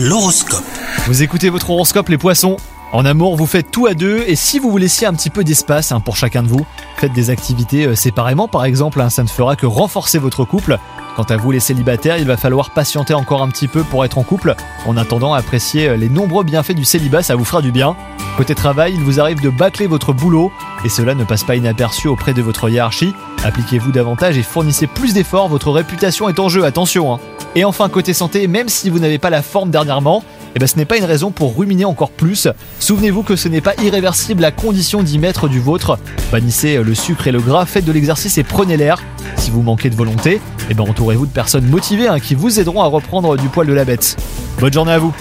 L'horoscope. Vous écoutez votre horoscope les poissons En amour, vous faites tout à deux et si vous vous laissiez un petit peu d'espace hein, pour chacun de vous, faites des activités euh, séparément par exemple, hein, ça ne fera que renforcer votre couple. Quant à vous les célibataires, il va falloir patienter encore un petit peu pour être en couple. En attendant, apprécier euh, les nombreux bienfaits du célibat, ça vous fera du bien. Côté travail, il vous arrive de bâcler votre boulot et cela ne passe pas inaperçu auprès de votre hiérarchie. Appliquez-vous davantage et fournissez plus d'efforts, votre réputation est en jeu, attention. Hein. Et enfin, côté santé, même si vous n'avez pas la forme dernièrement, eh ben, ce n'est pas une raison pour ruminer encore plus. Souvenez-vous que ce n'est pas irréversible à condition d'y mettre du vôtre. Bannissez le sucre et le gras, faites de l'exercice et prenez l'air. Si vous manquez de volonté, eh ben, entourez-vous de personnes motivées hein, qui vous aideront à reprendre du poil de la bête. Bonne journée à vous